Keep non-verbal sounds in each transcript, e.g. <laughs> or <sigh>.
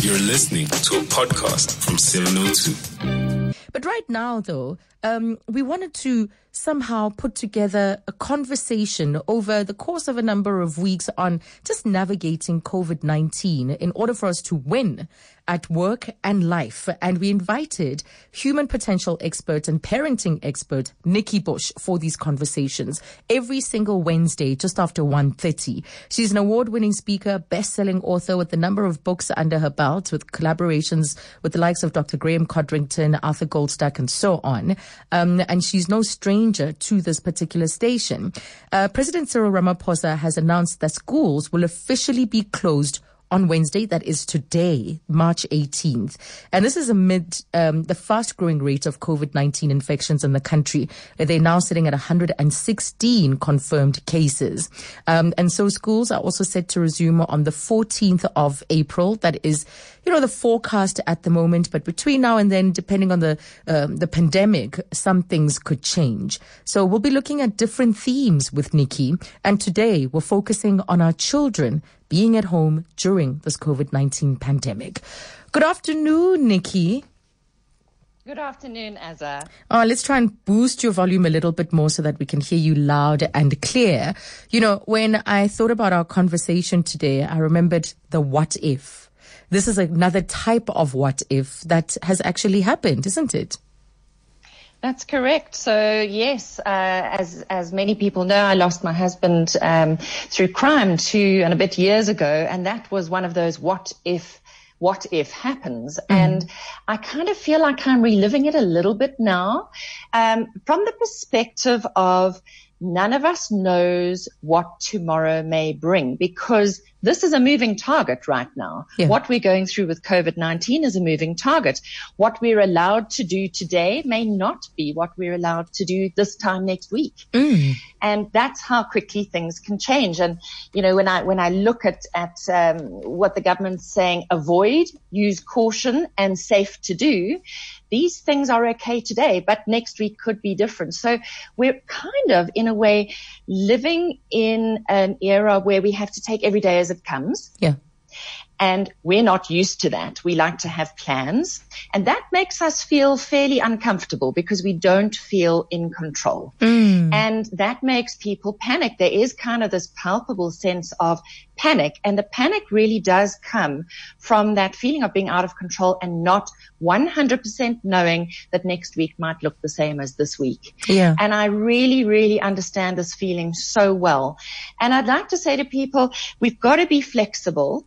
You're listening to a podcast from 702. But right now, though, um, we wanted to somehow put together a conversation over the course of a number of weeks on just navigating COVID 19 in order for us to win at work and life. And we invited human potential expert and parenting expert Nikki Bush for these conversations every single Wednesday just after 1.30. She's an award-winning speaker, best-selling author with a number of books under her belt with collaborations with the likes of Dr. Graeme Codrington, Arthur Goldstuck, and so on. Um, and she's no stranger to this particular station. Uh, President Cyril Ramaphosa has announced that schools will officially be closed on Wednesday, that is today, March 18th. And this is amid um, the fast growing rate of COVID 19 infections in the country. They're now sitting at 116 confirmed cases. Um, and so schools are also set to resume on the 14th of April. That is, you know, the forecast at the moment. But between now and then, depending on the, um, the pandemic, some things could change. So we'll be looking at different themes with Nikki. And today we're focusing on our children being at home during this COVID 19 pandemic. Good afternoon, Nikki. Good afternoon, Azza. Oh, let's try and boost your volume a little bit more so that we can hear you loud and clear. You know, when I thought about our conversation today, I remembered the what if. This is another type of what if that has actually happened, isn't it? That's correct. So yes, uh, as as many people know, I lost my husband um, through crime two and a bit years ago, and that was one of those what if what if happens. Mm. And I kind of feel like I'm reliving it a little bit now, um, from the perspective of none of us knows what tomorrow may bring because this is a moving target right now. Yeah. What we're going through with COVID-19 is a moving target. What we're allowed to do today may not be what we're allowed to do this time next week. Mm. And that's how quickly things can change. And, you know, when I, when I look at, at, um, what the government's saying, avoid, use caution and safe to do, these things are okay today, but next week could be different. So we're kind of, in a way, living in an era where we have to take every day as it comes. Yeah. And we're not used to that. We like to have plans. And that makes us feel fairly uncomfortable because we don't feel in control. Mm. And that makes people panic. There is kind of this palpable sense of panic. And the panic really does come from that feeling of being out of control and not 100% knowing that next week might look the same as this week. Yeah. And I really, really understand this feeling so well. And I'd like to say to people, we've got to be flexible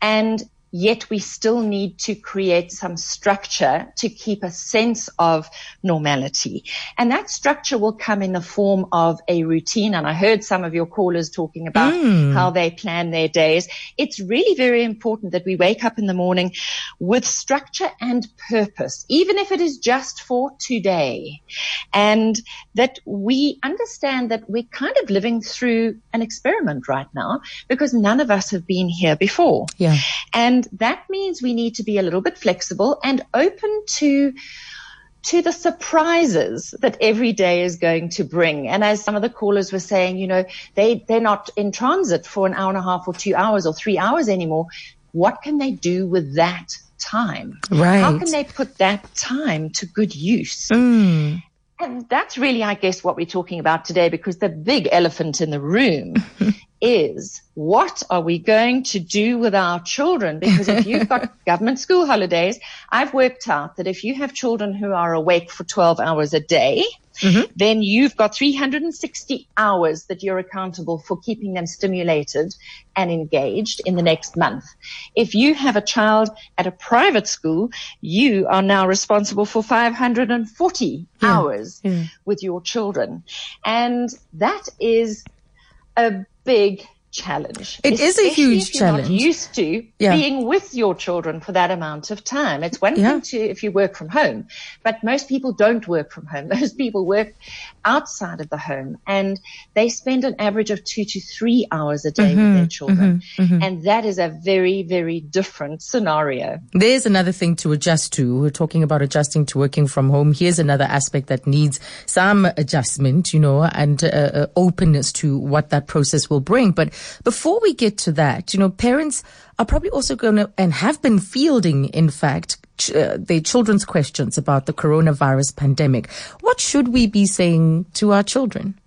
and yet we still need to create some structure to keep a sense of normality. And that structure will come in the form of a routine. And I heard some of your callers talking about mm. how they plan their days. It's really very important that we wake up in the morning with structure and purpose, even if it is just for today. And that we understand that we're kind of living through an experiment right now because none of us have been here before. Yeah. And that means we need to be a little bit flexible and open to to the surprises that every day is going to bring. And as some of the callers were saying, you know, they, they're not in transit for an hour and a half or two hours or three hours anymore. What can they do with that time? Right. How can they put that time to good use? Mm. And that's really, I guess, what we're talking about today because the big elephant in the room <laughs> is what are we going to do with our children? Because if you've got <laughs> government school holidays, I've worked out that if you have children who are awake for 12 hours a day, mm-hmm. then you've got 360 hours that you're accountable for keeping them stimulated and engaged in the next month. If you have a child at a private school, you are now responsible for 540 yeah. hours yeah. with your children. And that is a big challenge. It is a huge challenge. You're not used to yeah. being with your children for that amount of time. It's one yeah. thing to if you work from home, but most people don't work from home. <laughs> Most people work outside of the home and they spend an average of two to three hours a day mm-hmm, with their mm-hmm, children. Mm-hmm, mm-hmm. And that is a very, very different scenario. There's another thing to adjust to. We're talking about adjusting to working from home. Here's another aspect that needs some adjustment, you know, and uh, uh openness to what that process will bring. But Before we get to that, you know, parents are probably also going to and have been fielding, in fact, ch- uh, their children's questions about the coronavirus pandemic. What should we be saying to our children?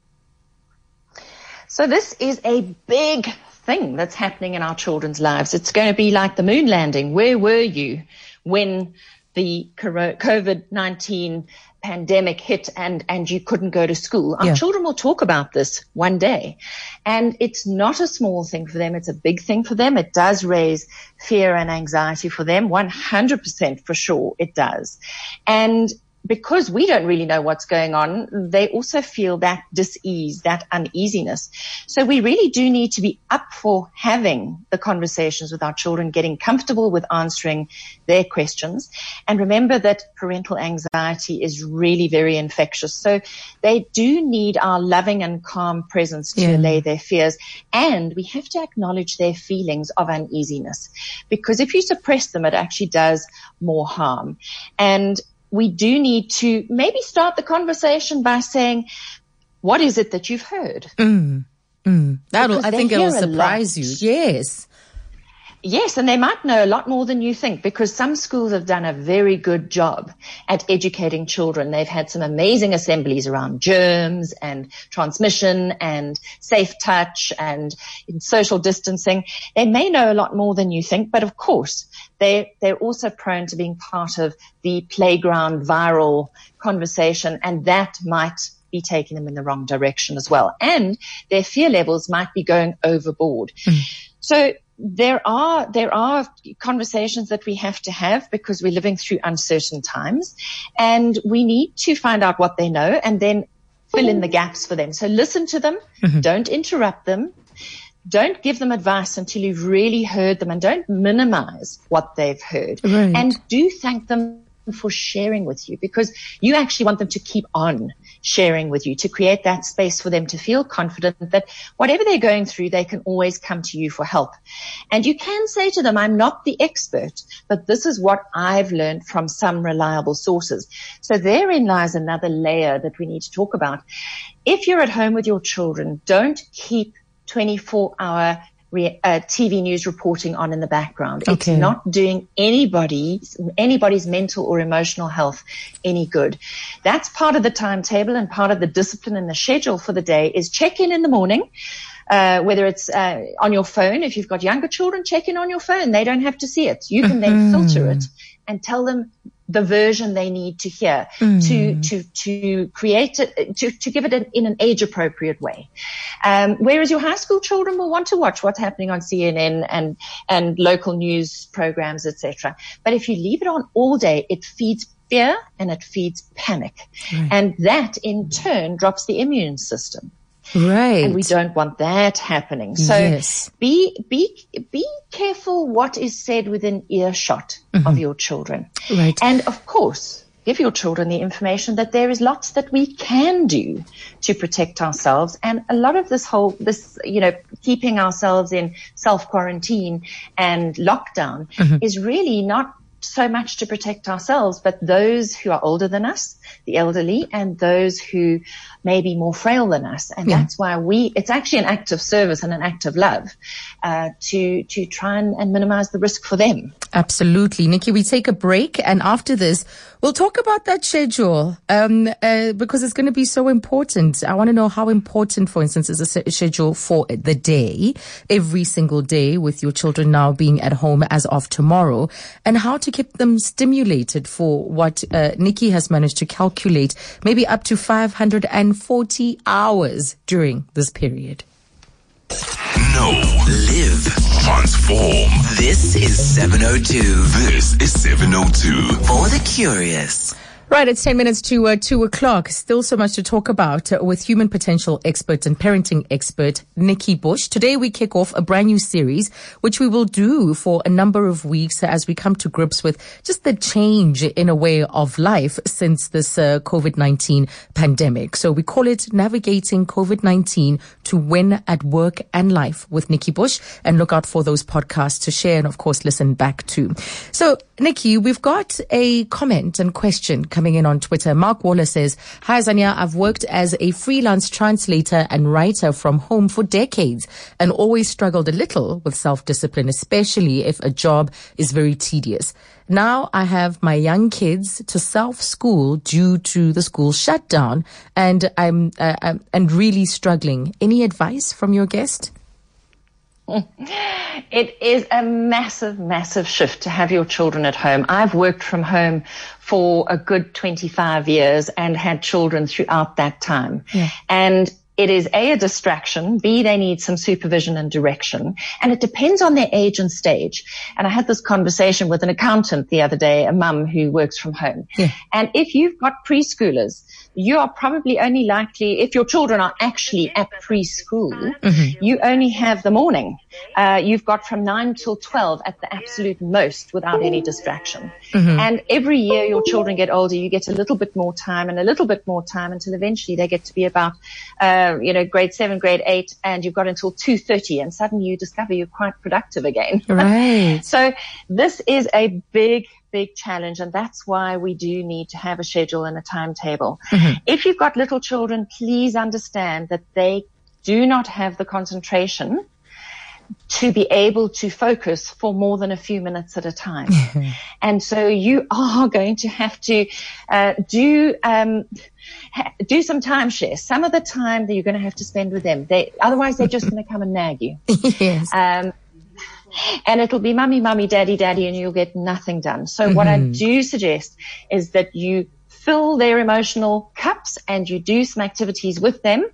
So this is a big thing that's happening in our children's lives. It's going to be like the moon landing. Where were you when the COVID-19 pandemic hit and, and you couldn't go to school. Our yeah. children will talk about this one day. And it's not a small thing for them. It's a big thing for them. It does raise fear and anxiety for them. 100% for sure it does. And because we don't really know what's going on, they also feel that dis-ease, that uneasiness. So we really do need to be up for having the conversations with our children, getting comfortable with answering their questions. And remember that parental anxiety is really very infectious. So they do need our loving and calm presence to yeah. allay their fears. And we have to acknowledge their feelings of uneasiness because if you suppress them, it actually does more harm. And we do need to maybe start the conversation by saying, what is it that you've heard? Mm, mm. That'll, I think it'll surprise you. Yes. Yes, and they might know a lot more than you think because some schools have done a very good job at educating children. They've had some amazing assemblies around germs and transmission and safe touch and social distancing. They may know a lot more than you think, but of course, they, they're also prone to being part of the playground viral conversation and that might be taking them in the wrong direction as well. And their fear levels might be going overboard. Mm. So there are there are conversations that we have to have because we're living through uncertain times and we need to find out what they know and then fill in the gaps for them so listen to them mm-hmm. don't interrupt them don't give them advice until you've really heard them and don't minimize what they've heard right. and do thank them for sharing with you because you actually want them to keep on sharing with you to create that space for them to feel confident that whatever they're going through, they can always come to you for help. And you can say to them, I'm not the expert, but this is what I've learned from some reliable sources. So therein lies another layer that we need to talk about. If you're at home with your children, don't keep 24 hour re, uh, TV news reporting on in the background. Okay. It's not doing anybody, anybody's mental or emotional health any good. That's part of the timetable and part of the discipline and the schedule for the day is check in in the morning. Uh, whether it's uh, on your phone, if you've got younger children, check in on your phone. They don't have to see it. You can then filter it and tell them the version they need to hear mm. to to to create it to to give it an, in an age appropriate way. Um, whereas your high school children will want to watch what's happening on CNN and and local news programs, etc. But if you leave it on all day, it feeds fear and it feeds panic, right. and that in turn drops the immune system. Right. And we don't want that happening. So yes. be, be, be careful what is said within earshot mm-hmm. of your children. Right. And of course, give your children the information that there is lots that we can do to protect ourselves. And a lot of this whole, this, you know, keeping ourselves in self quarantine and lockdown mm-hmm. is really not so much to protect ourselves, but those who are older than us, the elderly, and those who may be more frail than us. And yeah. that's why we, it's actually an act of service and an act of love, uh, to, to try and, and minimize the risk for them. Absolutely. Nikki, we take a break and after this, we'll talk about that schedule, um, uh, because it's going to be so important. I want to know how important, for instance, is a schedule for the day, every single day with your children now being at home as of tomorrow and how to keep them stimulated for what, uh, Nikki has managed to calculate, maybe up to 500 and 140 hours during this period. No, live, transform. This is 702. This is 702. For the curious. Right, it's 10 minutes to uh, 2 o'clock. Still so much to talk about uh, with human potential expert and parenting expert Nikki Bush. Today we kick off a brand new series, which we will do for a number of weeks as we come to grips with just the change in a way of life since this uh, COVID-19 pandemic. So we call it Navigating COVID-19 to Win at Work and Life with Nikki Bush and look out for those podcasts to share and of course listen back to. So Nikki, we've got a comment and question coming in on Twitter. Mark Waller says, Hi, Zania. I've worked as a freelance translator and writer from home for decades and always struggled a little with self-discipline, especially if a job is very tedious. Now I have my young kids to self-school due to the school shutdown and I'm, uh, I'm and really struggling. Any advice from your guest? <laughs> It is a massive, massive shift to have your children at home. I've worked from home for a good 25 years and had children throughout that time. Yeah. And it is A, a distraction. B, they need some supervision and direction. And it depends on their age and stage. And I had this conversation with an accountant the other day, a mum who works from home. Yeah. And if you've got preschoolers, you are probably only likely, if your children are actually at preschool, mm-hmm. you only have the morning. Uh, you've got from 9 till 12 at the absolute most without any distraction. Mm-hmm. And every year your children get older, you get a little bit more time and a little bit more time until eventually they get to be about, uh, you know, grade 7, grade 8, and you've got until 2.30 and suddenly you discover you're quite productive again. <laughs> Right. so this is a big big challenge. And that's why we do need to have a schedule and a timetable. Mm-hmm. If you've got little children, please understand that they do not have the concentration to be able to focus for more than a few minutes at a time. <laughs> and so you are <laughs> going to have to uh, do um, ha- do some time share. Some of the time that you're going to have to spend with them. They otherwise they're just going to come and nag you. <laughs> yes. Um, and it'll be mummy, mummy, daddy, daddy, and you'll get nothing done. So mm-hmm. what I mm-hmm. do suggest is that you fill their emotional cups and you do some activities with them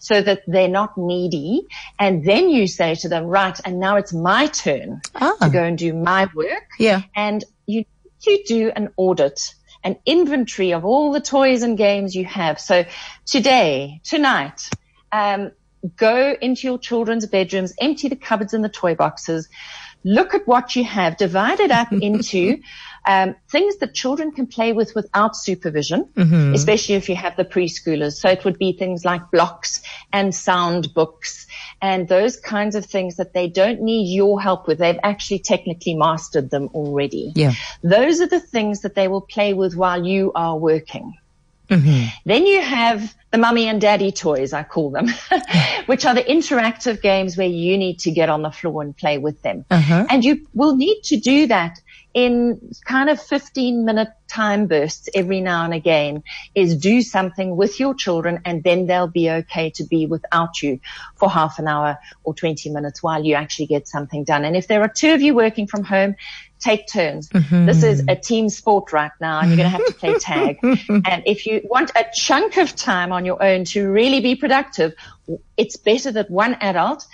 so that they're not needy. And then you say to them, right, and now it's my turn ah. to go and do my work. Yeah. And you, you do an audit an inventory of all the toys and games you have. So today, tonight, um, go into your children's bedrooms, empty the cupboards and the toy boxes, look at what you have, divide it up <laughs> into um, things that children can play with without supervision, mm-hmm. especially if you have the preschoolers. So it would be things like blocks and sound books and those kinds of things that they don't need your help with. They've actually technically mastered them already. Yeah. Those are the things that they will play with while you are working. Mm-hmm. Then you have the mummy and daddy toys, I call them, <laughs> which are the interactive games where you need to get on the floor and play with them. Uh-huh. And you will need to do that in kind of 15 minute time bursts every now and again is do something with your children and then they'll be okay to be without you for half an hour or 20 minutes while you actually get something done. And if there are two of you working from home, take turns. Mm-hmm. This is a team sport right now and you're going to have to play tag. <laughs> and if you want a chunk of time on your own to really be productive, it's better that one adult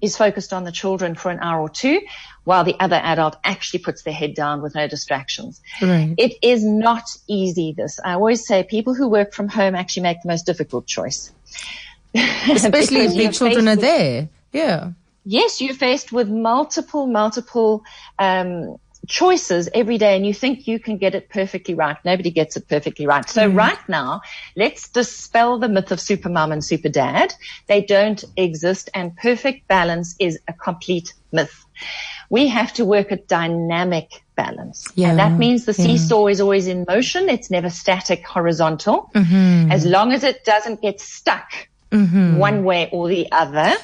is focused on the children for an hour or two while the other adult actually puts their head down with no distractions. Right. It is not easy this. I always say people who work from home actually make the most difficult choice. <laughs> Especially if their children are there. Yeah. Yes, you're faced with multiple, multiple, um, choices every day and you think you can get it perfectly right. Nobody gets it perfectly right. So mm. right now, let's dispel the myth of super mom and super dad. They don't exist and perfect balance is a complete myth. We have to work at dynamic balance. Yeah. And that means the seesaw yeah. is always in motion. It's never static horizontal. Mm-hmm. As long as it doesn't get stuck mm-hmm. one way or the other,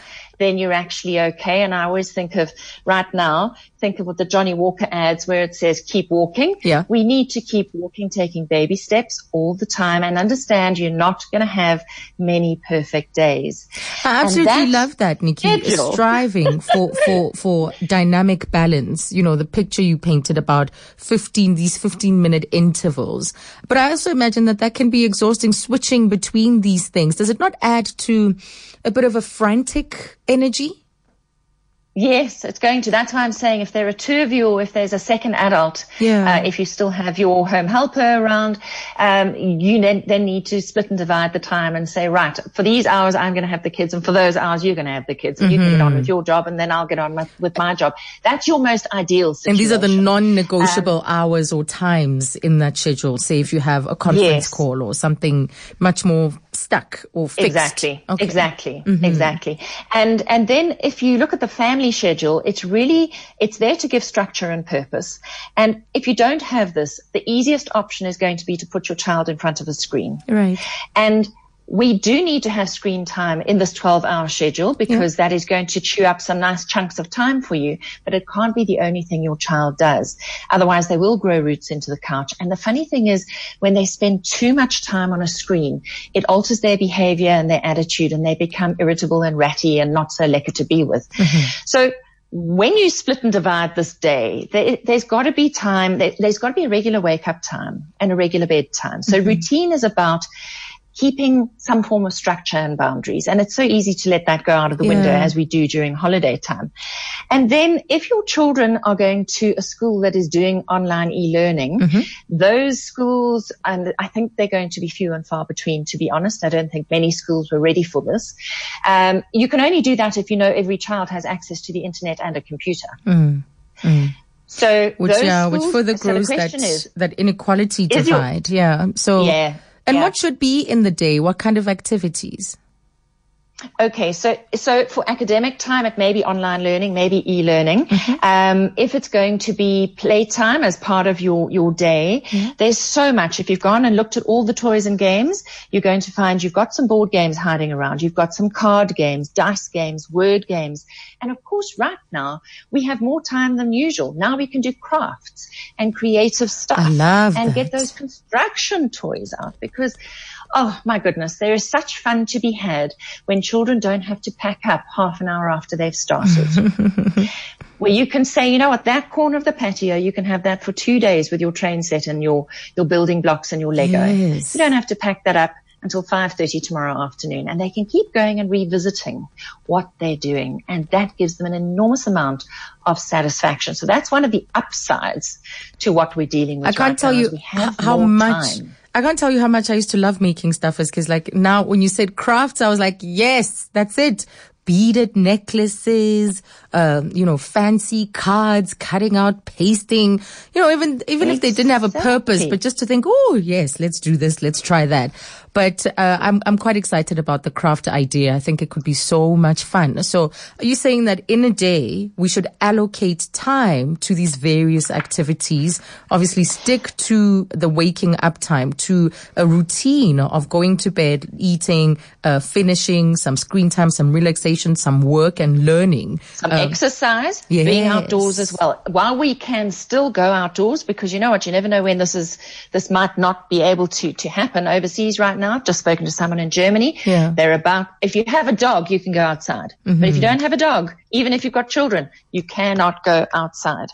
then you're actually okay. And I always think of right now, think of what the Johnnie Walker ads where it says keep walking. Yeah. We need to keep walking, taking baby steps all the time and understand you're not going to have many perfect days. I absolutely love that, Nikki. Schedule. Striving for, for, <laughs> for dynamic balance. You know, the picture you painted about 15, these 15 minute intervals. But I also imagine that that can be exhausting switching between these things. Does it not add to a bit of a frantic energy? Yes, it's going to. That's why I'm saying if there are two of you or if there's a second adult, yeah. Uh, if you still have your home helper around, um, you then, then need to split and divide the time and say, right, for these hours, I'm going to have the kids and for those hours, you're going to have the kids and mm-hmm. you can get on mm-hmm. with your job and then I'll get on with, with my job. That's your most ideal situation. And these are the non-negotiable um, hours or times in that schedule. Say if you have a conference yes. call or something much more stuck or fixed. Exactly. Okay. Exactly. Mm-hmm. Exactly. And and then if you look at the family schedule, it's really it's there to give structure and purpose. And if you don't have this, the easiest option is going to be to put your child in front of a screen. Right. And we do need to have screen time in this 12 hour schedule because yeah. that is going to chew up some nice chunks of time for you, but it can't be the only thing your child does. Otherwise they will grow roots into the couch. And the funny thing is when they spend too much time on a screen, it alters their behavior and their attitude and they become irritable and ratty and not so lekker to be with. Mm-hmm. So when you split and divide this day, there, has got to be time, there, has got to be a regular wake up time and a regular bedtime. So mm-hmm. routine is about keeping some form of structure and boundaries. And it's so easy to let that go out of the yeah. window as we do during holiday time. And then if your children are going to a school that is doing online e-learning, mm-hmm. those schools, and I think they're going to be few and far between, to be honest. I don't think many schools were ready for this. Um, you can only do that if you know every child has access to the internet and a computer. Mm. Mm. So which yeah, which further grows so that is, that inequality divide. Your, yeah. So yeah. And yeah. what should be in the day? What kind of activities? Okay, so so for academic time, it may be online learning, maybe e-learning. Mm-hmm. Um, if it's going to be playtime as part of your your day, mm-hmm. there's so much. If you've gone and looked at all the toys and games, you're going to find you've got some board games hiding around. You've got some card games, dice games, word games, and of course, right now we have more time than usual. Now we can do crafts and creative stuff, and that. get those construction toys out because Oh my goodness, there is such fun to be had when children don't have to pack up half an hour after they've started. <laughs> Where you can say, you know what, that corner of the patio, you can have that for two days with your train set and your, your building blocks and your Lego. Yes. You don't have to pack that up until 5.30 tomorrow afternoon and they can keep going and revisiting what they're doing and that gives them an enormous amount of satisfaction so that's one of the upsides to what we're dealing with i can't right tell you how much time. I can't tell you how much I used to love making stuffers because like now when you said crafts, I was like, yes, that's it. Beaded necklaces, um, you know, fancy cards, cutting out, pasting, you know, even, even exactly. if they didn't have a purpose, but just to think, oh, yes, let's do this. Let's try that. But uh, I'm I'm quite excited about the craft idea. I think it could be so much fun. So are you saying that in a day we should allocate time to these various activities? Obviously, stick to the waking up time, to a routine of going to bed, eating, uh, finishing, some screen time, some relaxation, some work and learning, some um, exercise, yes. being outdoors as well. While we can still go outdoors, because you know what, you never know when this is this might not be able to to happen overseas right now now. I've just spoken to someone in Germany. Yeah. They're about, if you have a dog, you can go outside. Mm-hmm. But if you don't have a dog, even if you've got children, you cannot go outside.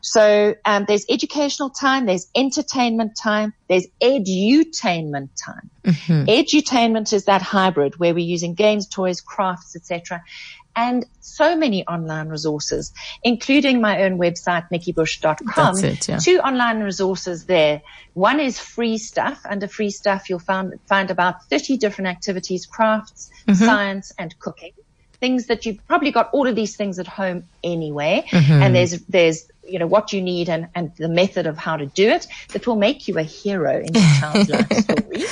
So, um, there's educational time, there's entertainment time, there's edutainment time. Mm-hmm. Edutainment is that hybrid where we're using games, toys, crafts, etc and so many online resources, including my own website, nikkibush.com. It, yeah. Two online resources there. One is free stuff. Under free stuff, you'll find, find about 30 different activities, crafts, mm-hmm. science, and cooking. Things that you've probably got all of these things at home anyway. Mm-hmm. And there's, there's, you know, what you need and, and the method of how to do it that will make you a hero in your child's <laughs> life story.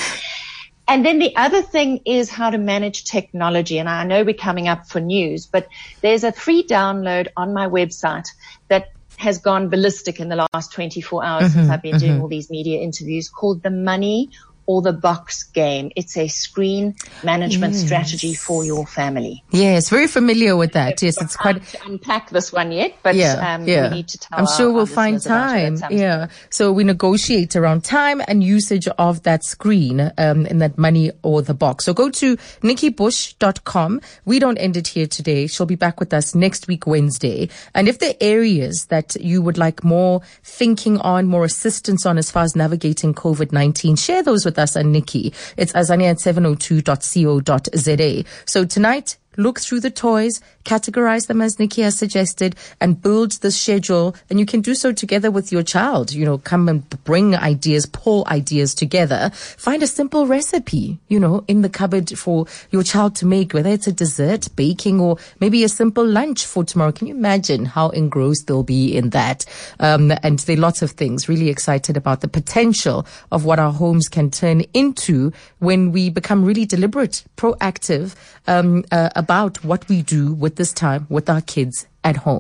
And then the other thing is how to manage technology. And I know we're coming up for news, but there's a free download on my website that has gone ballistic in the last 24 hours mm-hmm, since I've been mm-hmm. doing all these media interviews called the money or the box game. It's a screen management yes. strategy for your family. Yes, very familiar with that. Yes, it's quite to unpack this one yet, but yeah, um, yeah. we need to tell. I'm sure we'll find time. Yeah, so we negotiate around time and usage of that screen um, in that money or the box. So go to nikkibush.com. We don't end it here today. She'll be back with us next week Wednesday. And if there are areas that you would like more thinking on, more assistance on as far as navigating COVID-19, share those with Nikki. It's azania at 702.co.za. So tonight, look through the toys, categorize them as Nikki has suggested, and build the schedule. And you can do so together with your child. You know, come and bring ideas, pull ideas together. Find a simple recipe, you know, in the cupboard for your child to make, whether it's a dessert, baking, or maybe a simple lunch for tomorrow. Can you imagine how engrossed they'll be in that? Um, and there are lots of things. Really excited about the potential of what our homes can turn into when we become really deliberate, proactive um, uh, about what we do with this time with our kids at home.